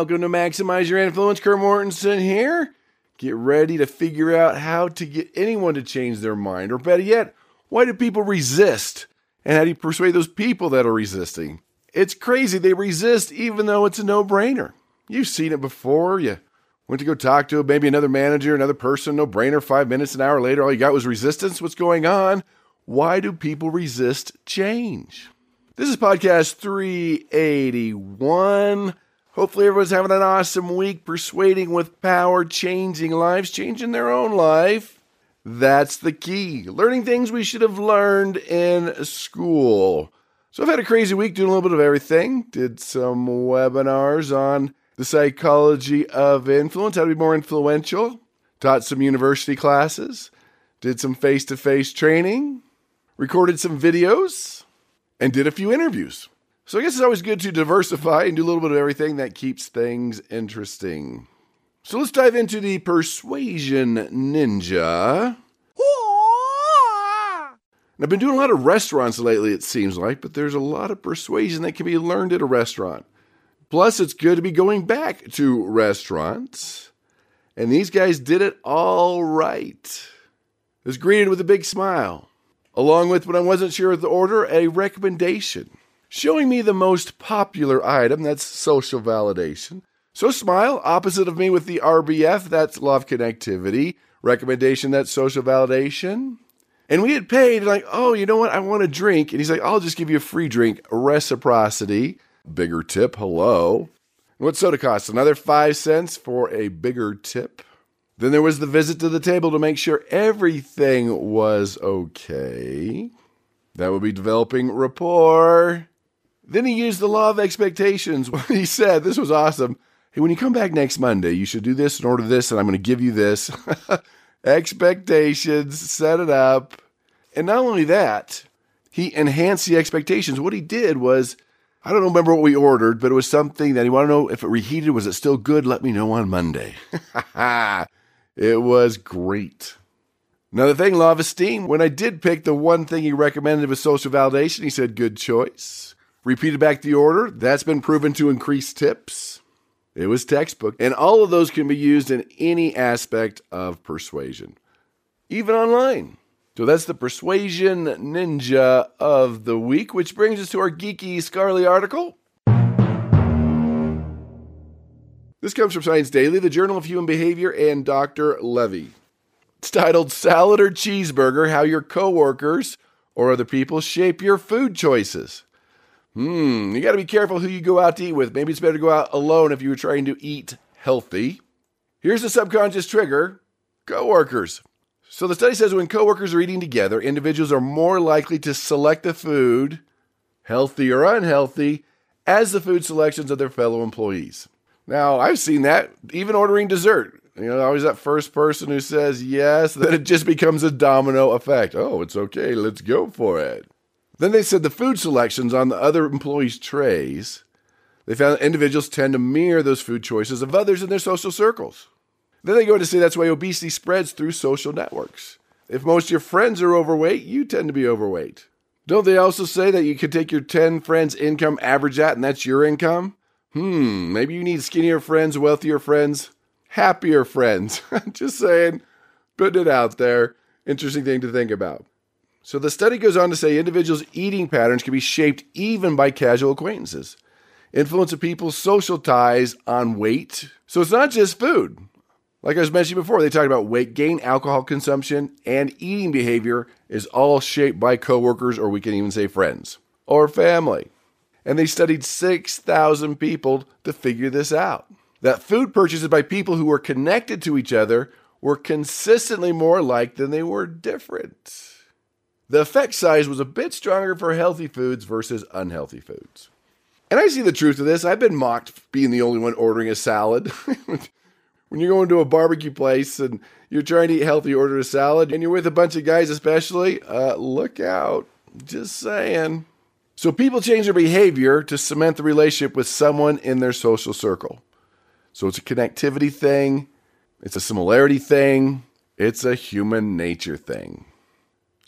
Welcome to Maximize Your Influence. Kurt Mortensen here. Get ready to figure out how to get anyone to change their mind, or better yet, why do people resist? And how do you persuade those people that are resisting? It's crazy. They resist even though it's a no brainer. You've seen it before. You went to go talk to maybe another manager, another person, no brainer. Five minutes, an hour later, all you got was resistance. What's going on? Why do people resist change? This is podcast 381. Hopefully, everyone's having an awesome week, persuading with power, changing lives, changing their own life. That's the key. Learning things we should have learned in school. So, I've had a crazy week doing a little bit of everything. Did some webinars on the psychology of influence, how to be more influential. Taught some university classes. Did some face to face training. Recorded some videos and did a few interviews. So I guess it's always good to diversify and do a little bit of everything that keeps things interesting. So let's dive into the persuasion ninja. I've been doing a lot of restaurants lately, it seems like, but there's a lot of persuasion that can be learned at a restaurant. Plus, it's good to be going back to restaurants. And these guys did it all right. Was greeted with a big smile along with, when I wasn't sure of the order, a recommendation showing me the most popular item that's social validation. So smile, opposite of me with the RBF, that's love connectivity. Recommendation, that's social validation. And we had paid, like, oh, you know what? I want a drink. And he's like, I'll just give you a free drink. Reciprocity. Bigger tip. Hello. What soda costs? Another five cents for a bigger tip. Then there was the visit to the table to make sure everything was okay. That would be developing rapport. Then he used the law of expectations when he said, This was awesome. Hey, when you come back next Monday, you should do this and order this, and I'm going to give you this. expectations, set it up. And not only that, he enhanced the expectations. What he did was, I don't remember what we ordered, but it was something that he wanted to know if it reheated, was it still good? Let me know on Monday. It was great. Another thing, law of esteem. When I did pick the one thing he recommended was social validation, he said, good choice. Repeated back the order. That's been proven to increase tips. It was textbook. And all of those can be used in any aspect of persuasion, even online. So that's the persuasion ninja of the week, which brings us to our geeky scholarly article. This comes from Science Daily, the Journal of Human Behavior, and Dr. Levy. It's titled Salad or Cheeseburger How Your Coworkers or Other People Shape Your Food Choices. Hmm, you got to be careful who you go out to eat with. Maybe it's better to go out alone if you were trying to eat healthy. Here's the subconscious trigger coworkers. So the study says when coworkers are eating together, individuals are more likely to select the food, healthy or unhealthy, as the food selections of their fellow employees. Now, I've seen that even ordering dessert. You know, always that first person who says yes, then it just becomes a domino effect. Oh, it's okay, let's go for it. Then they said the food selections on the other employees' trays, they found that individuals tend to mirror those food choices of others in their social circles. Then they go on to say that's why obesity spreads through social networks. If most of your friends are overweight, you tend to be overweight. Don't they also say that you could take your 10 friends' income, average that, and that's your income? Hmm, maybe you need skinnier friends, wealthier friends, happier friends. Just saying, putting it out there. Interesting thing to think about. So the study goes on to say individuals' eating patterns can be shaped even by casual acquaintances. Influence of people's social ties on weight. So it's not just food. Like I was mentioning before, they talked about weight gain, alcohol consumption, and eating behavior is all shaped by coworkers, or we can even say friends or family and they studied 6,000 people to figure this out. That food purchases by people who were connected to each other were consistently more alike than they were different. The effect size was a bit stronger for healthy foods versus unhealthy foods. And I see the truth of this. I've been mocked being the only one ordering a salad. when you're going to a barbecue place and you're trying to eat healthy, order a salad, and you're with a bunch of guys, especially, uh, look out. Just saying. So people change their behavior to cement the relationship with someone in their social circle. So it's a connectivity thing, it's a similarity thing, it's a human nature thing.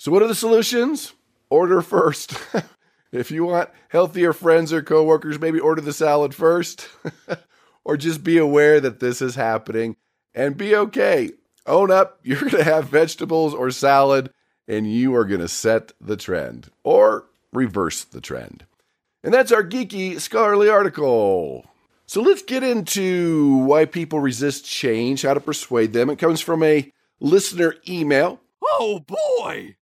So, what are the solutions? Order first. if you want healthier friends or coworkers, maybe order the salad first. or just be aware that this is happening and be okay. Own up, you're going to have vegetables or salad and you are going to set the trend or reverse the trend. And that's our geeky scholarly article. So let's get into why people resist change, how to persuade them. It comes from a listener email. Oh boy!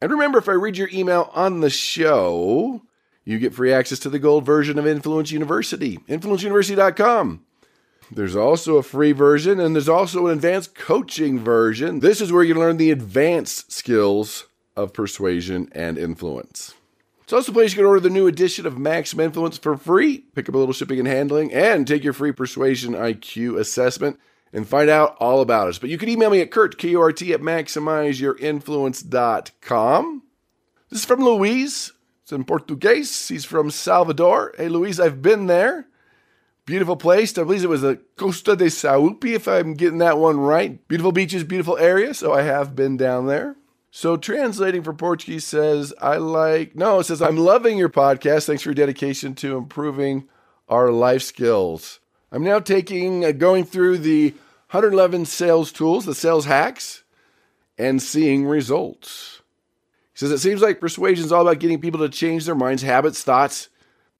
And remember, if I read your email on the show, you get free access to the gold version of Influence University, influenceuniversity.com. There's also a free version and there's also an advanced coaching version. This is where you learn the advanced skills of persuasion and influence. It's also a place you can order the new edition of Maximum Influence for free, pick up a little shipping and handling, and take your free persuasion IQ assessment and find out all about us. But you can email me at Kurt, K-U-R-T, at maximizeyourinfluence.com. This is from Luis. It's in Portuguese. He's from Salvador. Hey, Luis, I've been there. Beautiful place. I believe it was the Costa de Sauipe, if I'm getting that one right. Beautiful beaches, beautiful area. So I have been down there. So translating for Portuguese says, I like, no, it says, I'm loving your podcast. Thanks for your dedication to improving our life skills. I'm now taking, uh, going through the 111 sales tools, the sales hacks, and seeing results. He says, it seems like persuasion is all about getting people to change their minds, habits, thoughts,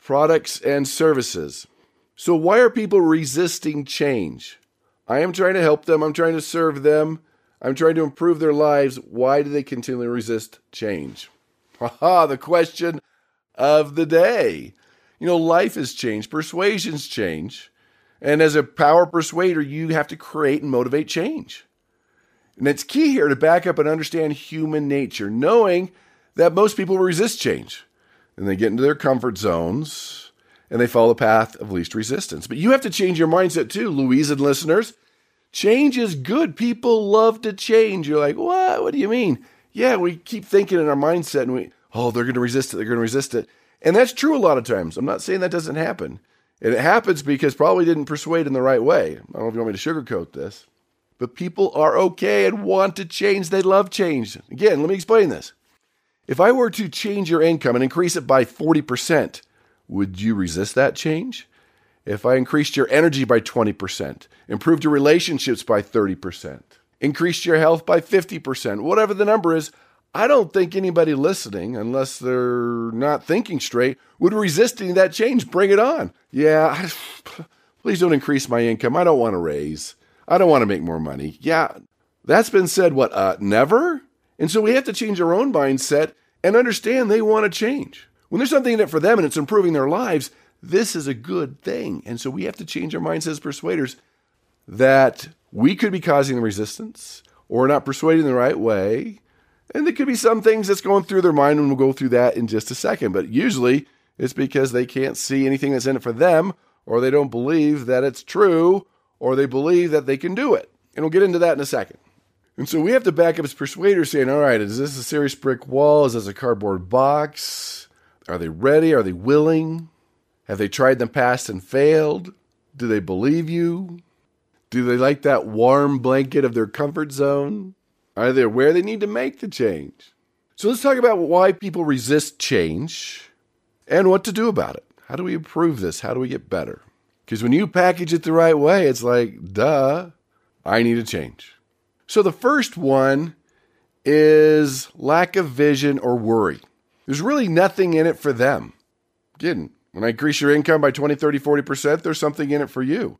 products, and services. So, why are people resisting change? I am trying to help them, I'm trying to serve them, I'm trying to improve their lives. Why do they continually resist change? Haha, the question of the day. You know, life has changed, persuasions change. And as a power persuader, you have to create and motivate change. And it's key here to back up and understand human nature, knowing that most people resist change and they get into their comfort zones and they follow the path of least resistance. But you have to change your mindset too, Luis and listeners. Change is good. People love to change. You're like, what? What do you mean? Yeah, we keep thinking in our mindset and we, oh, they're going to resist it. They're going to resist it. And that's true a lot of times. I'm not saying that doesn't happen. And it happens because probably didn't persuade in the right way. I don't know if you want me to sugarcoat this. But people are okay and want to change. They love change. Again, let me explain this. If I were to change your income and increase it by 40%, would you resist that change? If I increased your energy by 20%, improved your relationships by 30%, increased your health by 50%, whatever the number is, I don't think anybody listening, unless they're not thinking straight, would resist any that change. Bring it on. Yeah, please don't increase my income. I don't want to raise. I don't want to make more money. Yeah, that's been said, what, uh, never? And so we have to change our own mindset and understand they want to change. When there's something in it for them and it's improving their lives, this is a good thing. And so we have to change our minds as persuaders that we could be causing the resistance or not persuading the right way. And there could be some things that's going through their mind, and we'll go through that in just a second. But usually it's because they can't see anything that's in it for them, or they don't believe that it's true, or they believe that they can do it. And we'll get into that in a second. And so we have to back up as persuaders saying, all right, is this a serious brick wall? Is this a cardboard box? Are they ready? Are they willing? Have they tried in the past and failed? Do they believe you? Do they like that warm blanket of their comfort zone? Are they aware they need to make the change? So let's talk about why people resist change and what to do about it. How do we improve this? How do we get better? Because when you package it the right way, it's like, duh, I need a change. So the first one is lack of vision or worry. There's really nothing in it for them. Again, when I increase your income by 20, 30, 40%, there's something in it for you.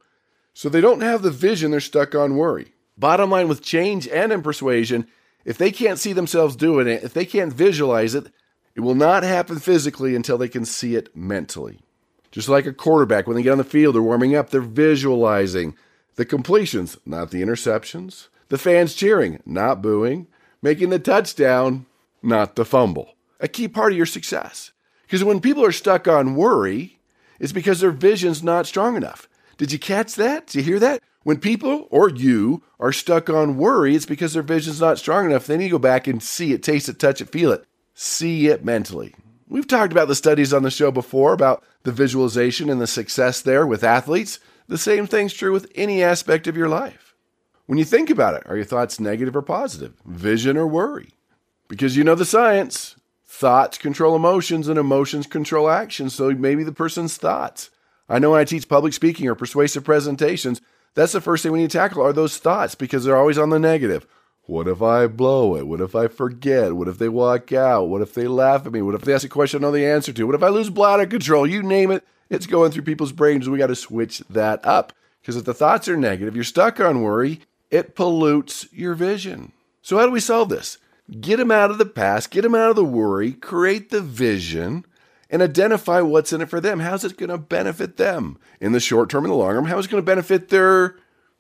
So they don't have the vision, they're stuck on worry. Bottom line with change and in persuasion, if they can't see themselves doing it, if they can't visualize it, it will not happen physically until they can see it mentally. Just like a quarterback, when they get on the field, they're warming up, they're visualizing the completions, not the interceptions, the fans cheering, not booing, making the touchdown, not the fumble a key part of your success. Because when people are stuck on worry, it's because their vision's not strong enough. Did you catch that? Did you hear that? When people or you are stuck on worry, it's because their vision's not strong enough. They need to go back and see it, taste it, touch it, feel it. See it mentally. We've talked about the studies on the show before about the visualization and the success there with athletes. The same thing's true with any aspect of your life. When you think about it, are your thoughts negative or positive? Vision or worry? Because you know the science. Thoughts control emotions and emotions control actions. So maybe the person's thoughts. I know when I teach public speaking or persuasive presentations, that's the first thing we need to tackle are those thoughts because they're always on the negative. What if I blow it? What if I forget? What if they walk out? What if they laugh at me? What if they ask a question I don't know the answer to? What if I lose bladder control? You name it, it's going through people's brains. We got to switch that up. Because if the thoughts are negative, you're stuck on worry, it pollutes your vision. So, how do we solve this? Get them out of the past, get them out of the worry, create the vision, and identify what's in it for them. How's it going to benefit them in the short term and the long term? How is it going to benefit their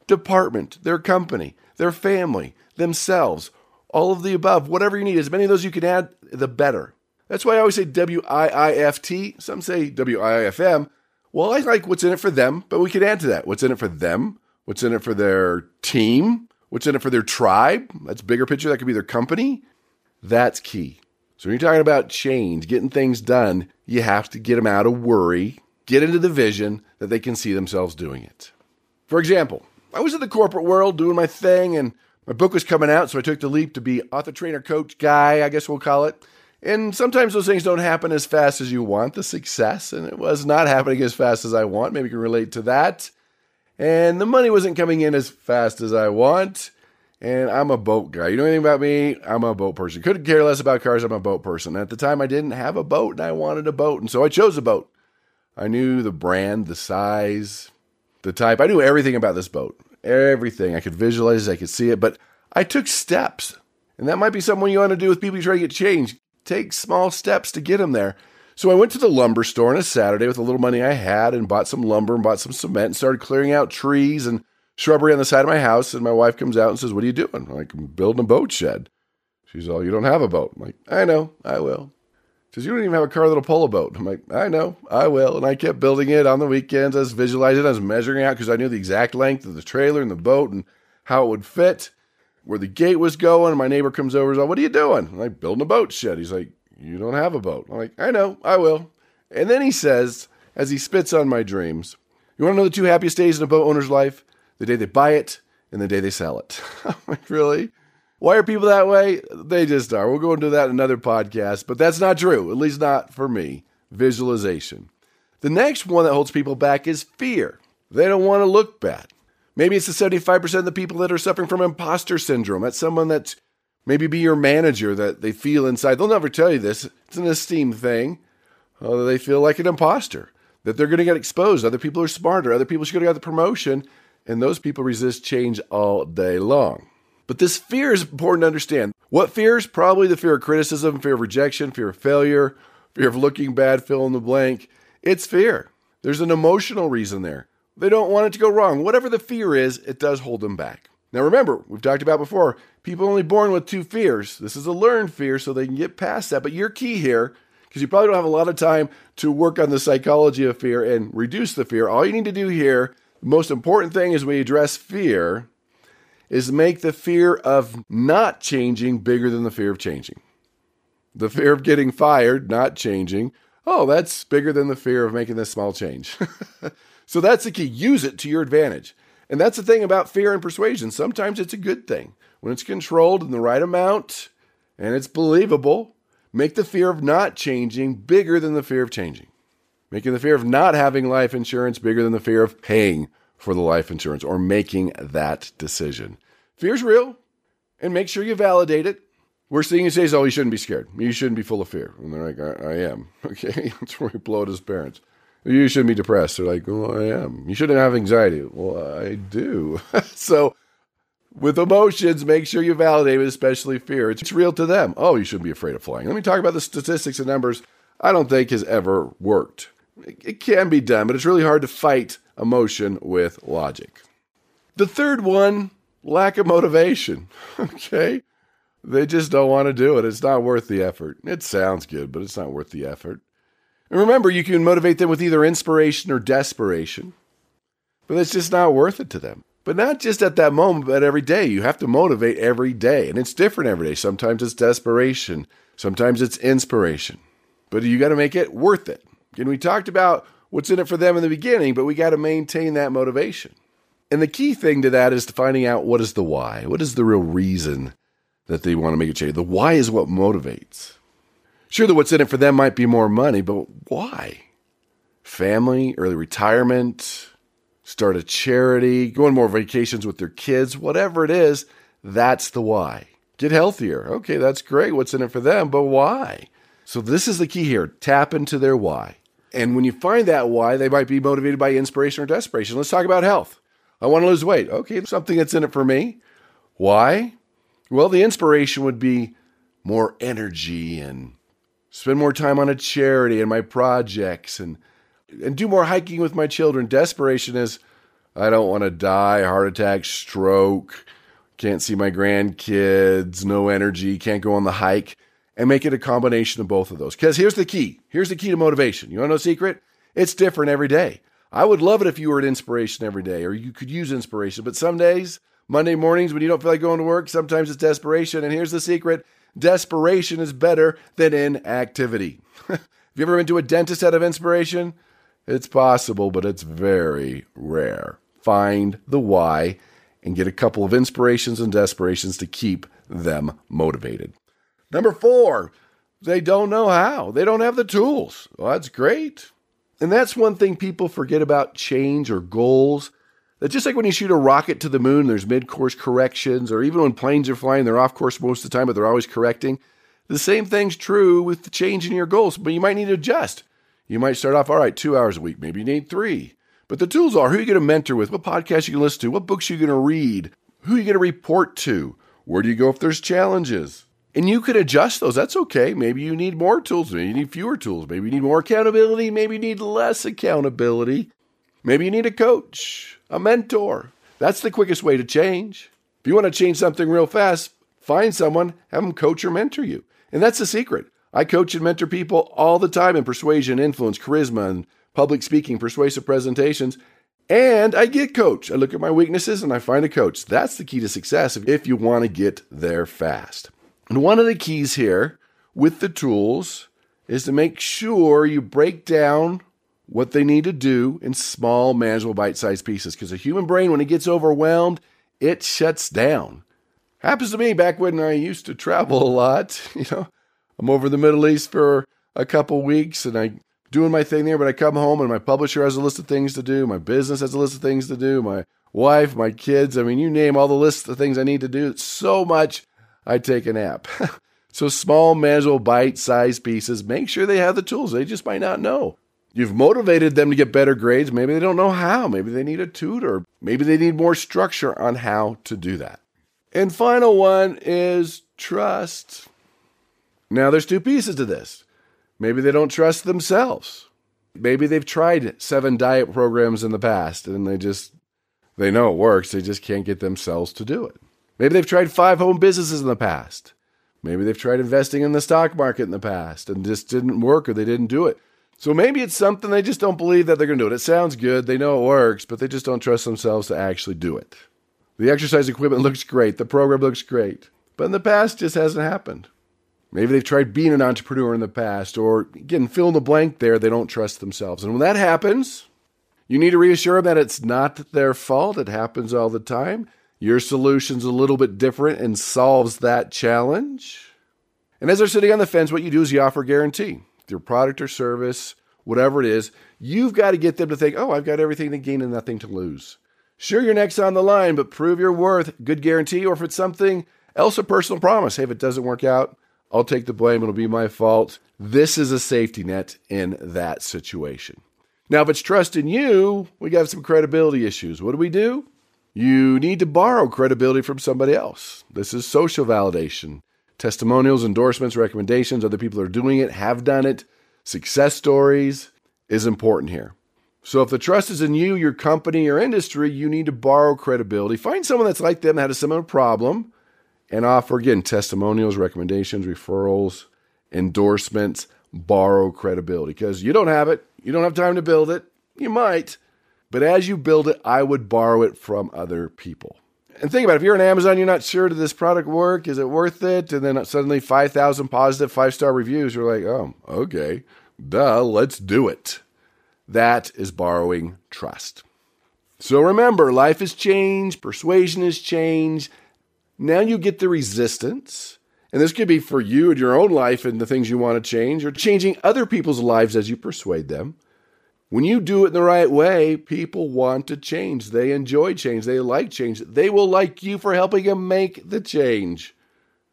department, their company, their family, themselves, all of the above, whatever you need. As many of those you can add, the better. That's why I always say W I I F T. Some say W I I F M. Well, I like what's in it for them, but we can add to that. What's in it for them? What's in it for their team? What's in it for their tribe? That's bigger picture. That could be their company. That's key. So when you're talking about change, getting things done, you have to get them out of worry, get into the vision that they can see themselves doing it. For example, I was in the corporate world doing my thing and my book was coming out, so I took the leap to be author, trainer, coach, guy, I guess we'll call it. And sometimes those things don't happen as fast as you want, the success, and it was not happening as fast as I want. Maybe you can relate to that. And the money wasn't coming in as fast as I want. And I'm a boat guy. You know anything about me? I'm a boat person. Couldn't care less about cars. I'm a boat person. At the time, I didn't have a boat and I wanted a boat. And so I chose a boat. I knew the brand, the size, the type. I knew everything about this boat everything. I could visualize it, I could see it, but I took steps. And that might be something you want to do with people trying to get changed. Take small steps to get them there. So I went to the lumber store on a Saturday with the little money I had and bought some lumber and bought some cement and started clearing out trees and shrubbery on the side of my house. And my wife comes out and says, What are you doing? I'm like, I'm building a boat shed. She's all, You don't have a boat. I'm like, I know, I will. She says, You don't even have a car that'll pull a boat. I'm like, I know, I will. And I kept building it on the weekends. I was visualizing, I was measuring out because I knew the exact length of the trailer and the boat and how it would fit, where the gate was going. And my neighbor comes over and says, What are you doing? I'm like, Building a boat shed. He's like, You don't have a boat. I'm like, I know, I will. And then he says, as he spits on my dreams, You want to know the two happiest days in a boat owner's life? The day they buy it and the day they sell it. Really? Why are people that way? They just are. We'll go into that in another podcast, but that's not true, at least not for me. Visualization. The next one that holds people back is fear. They don't want to look bad. Maybe it's the 75% of the people that are suffering from imposter syndrome. That's someone that's maybe be your manager that they feel inside. They'll never tell you this. It's an esteem thing. Uh, they feel like an imposter, that they're going to get exposed. Other people are smarter. Other people should have got the promotion. And those people resist change all day long. But this fear is important to understand. What fears? Probably the fear of criticism, fear of rejection, fear of failure, fear of looking bad, fill in the blank. It's fear. There's an emotional reason there. They don't want it to go wrong. Whatever the fear is, it does hold them back. Now remember, we've talked about before, people only born with two fears. This is a learned fear, so they can get past that. But your key here, because you probably don't have a lot of time to work on the psychology of fear and reduce the fear. All you need to do here, the most important thing is we address fear, is make the fear of not changing bigger than the fear of changing. The fear of getting fired, not changing. Oh, that's bigger than the fear of making this small change. so that's the key. Use it to your advantage. And that's the thing about fear and persuasion. Sometimes it's a good thing. When it's controlled in the right amount and it's believable, make the fear of not changing bigger than the fear of changing. Making the fear of not having life insurance bigger than the fear of paying for the life insurance or making that decision. Fear's real, and make sure you validate it. Worst thing you say is, oh, you shouldn't be scared. You shouldn't be full of fear. And they're like, I, I am. Okay, that's where he blow at his parents. You shouldn't be depressed. They're like, well, I am. You shouldn't have anxiety. Well, I do. so with emotions, make sure you validate it, especially fear. It's real to them. Oh, you shouldn't be afraid of flying. Let me talk about the statistics and numbers I don't think has ever worked. It can be done, but it's really hard to fight emotion with logic. The third one, lack of motivation. okay? They just don't want to do it. It's not worth the effort. It sounds good, but it's not worth the effort. And remember, you can motivate them with either inspiration or desperation, but it's just not worth it to them. But not just at that moment, but every day. You have to motivate every day, and it's different every day. Sometimes it's desperation, sometimes it's inspiration, but you got to make it worth it. And we talked about what's in it for them in the beginning, but we got to maintain that motivation. And the key thing to that is to finding out what is the why. What is the real reason that they want to make a change? The why is what motivates. Sure, that what's in it for them might be more money, but why? Family, early retirement, start a charity, go on more vacations with their kids, whatever it is, that's the why. Get healthier. Okay, that's great. What's in it for them, but why? So, this is the key here tap into their why. And when you find that why, they might be motivated by inspiration or desperation. Let's talk about health. I want to lose weight. Okay, something that's in it for me. Why? Well, the inspiration would be more energy and spend more time on a charity and my projects and and do more hiking with my children. Desperation is I don't want to die, heart attack, stroke, can't see my grandkids, no energy, can't go on the hike, and make it a combination of both of those. Because here's the key. Here's the key to motivation. You want to know secret? It's different every day. I would love it if you were an inspiration every day or you could use inspiration, but some days, Monday mornings when you don't feel like going to work, sometimes it's desperation. And here's the secret desperation is better than inactivity. Have you ever been to a dentist out of inspiration? It's possible, but it's very rare. Find the why and get a couple of inspirations and desperations to keep them motivated. Number four, they don't know how. They don't have the tools. Well, that's great. And that's one thing people forget about change or goals. That just like when you shoot a rocket to the moon, there's mid course corrections, or even when planes are flying, they're off course most of the time, but they're always correcting. The same thing's true with the change in your goals, but you might need to adjust. You might start off, all right, two hours a week, maybe you need three. But the tools are who are you going to mentor with, what podcasts you can listen to, what books you going to read, who are you going to report to, where do you go if there's challenges. And you could adjust those. That's okay. Maybe you need more tools. Maybe you need fewer tools. Maybe you need more accountability. Maybe you need less accountability. Maybe you need a coach, a mentor. That's the quickest way to change. If you want to change something real fast, find someone, have them coach or mentor you. And that's the secret. I coach and mentor people all the time in persuasion, influence, charisma, and public speaking, persuasive presentations. And I get coach. I look at my weaknesses and I find a coach. That's the key to success if you want to get there fast. And one of the keys here with the tools is to make sure you break down what they need to do in small, manageable, bite sized pieces. Because the human brain, when it gets overwhelmed, it shuts down. Happens to me back when I used to travel a lot. You know, I'm over the Middle East for a couple weeks and I'm doing my thing there, but I come home and my publisher has a list of things to do, my business has a list of things to do, my wife, my kids, I mean, you name all the list of things I need to do. It's so much I take a nap. so small, manageable, bite-sized pieces. Make sure they have the tools. They just might not know. You've motivated them to get better grades. Maybe they don't know how. Maybe they need a tutor. Maybe they need more structure on how to do that. And final one is trust. Now there's two pieces to this. Maybe they don't trust themselves. Maybe they've tried seven diet programs in the past and they just they know it works, they just can't get themselves to do it. Maybe they've tried five home businesses in the past. Maybe they've tried investing in the stock market in the past and just didn't work or they didn't do it. So maybe it's something they just don't believe that they're going to do it. It sounds good, they know it works, but they just don't trust themselves to actually do it. The exercise equipment looks great, the program looks great, but in the past just hasn't happened. Maybe they've tried being an entrepreneur in the past, or again, fill in the blank there, they don't trust themselves. And when that happens, you need to reassure them that it's not their fault. It happens all the time. Your solution's a little bit different and solves that challenge. And as they're sitting on the fence, what you do is you offer guarantee. Your product or service, whatever it is, you've got to get them to think, oh, I've got everything to gain and nothing to lose. Sure, you're next on the line, but prove your worth, good guarantee, or if it's something else, a personal promise. Hey, if it doesn't work out, I'll take the blame. It'll be my fault. This is a safety net in that situation. Now, if it's trust in you, we got some credibility issues. What do we do? You need to borrow credibility from somebody else. This is social validation. Testimonials, endorsements, recommendations, other people are doing it, have done it. Success stories is important here. So if the trust is in you, your company, or industry, you need to borrow credibility. Find someone that's like them, that had a similar problem, and offer again testimonials, recommendations, referrals, endorsements, borrow credibility because you don't have it. You don't have time to build it. You might. But as you build it, I would borrow it from other people. And think about it, if you're on Amazon, you're not sure does this product work? Is it worth it? And then suddenly 5,000 positive five star reviews. You're like, oh, okay, duh, let's do it. That is borrowing trust. So remember, life has changed, persuasion has changed. Now you get the resistance. And this could be for you and your own life and the things you want to change, or changing other people's lives as you persuade them. When you do it the right way, people want to change. They enjoy change. They like change. They will like you for helping them make the change.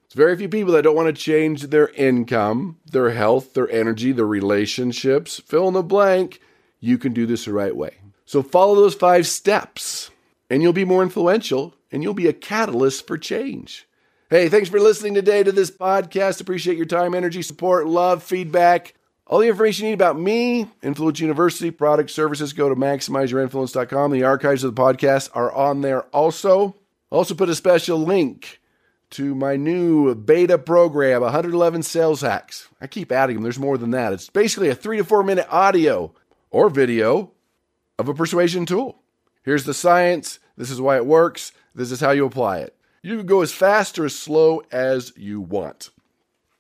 It's very few people that don't want to change their income, their health, their energy, their relationships. Fill in the blank. You can do this the right way. So follow those five steps, and you'll be more influential and you'll be a catalyst for change. Hey, thanks for listening today to this podcast. Appreciate your time, energy, support, love, feedback. All the information you need about me, Influence University, product services, go to maximizeyourinfluence.com. The archives of the podcast are on there also. Also, put a special link to my new beta program, 111 sales hacks. I keep adding them, there's more than that. It's basically a three to four minute audio or video of a persuasion tool. Here's the science, this is why it works, this is how you apply it. You can go as fast or as slow as you want.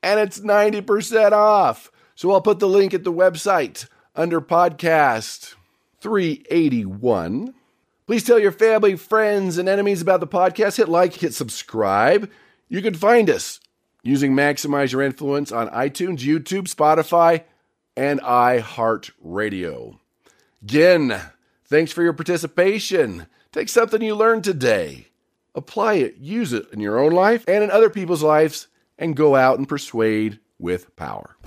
And it's 90% off. So I'll put the link at the website under podcast 381. Please tell your family, friends, and enemies about the podcast. Hit like, hit subscribe. You can find us using Maximize Your Influence on iTunes, YouTube, Spotify, and iHeartRadio. Again, thanks for your participation. Take something you learned today, apply it, use it in your own life and in other people's lives, and go out and persuade with power.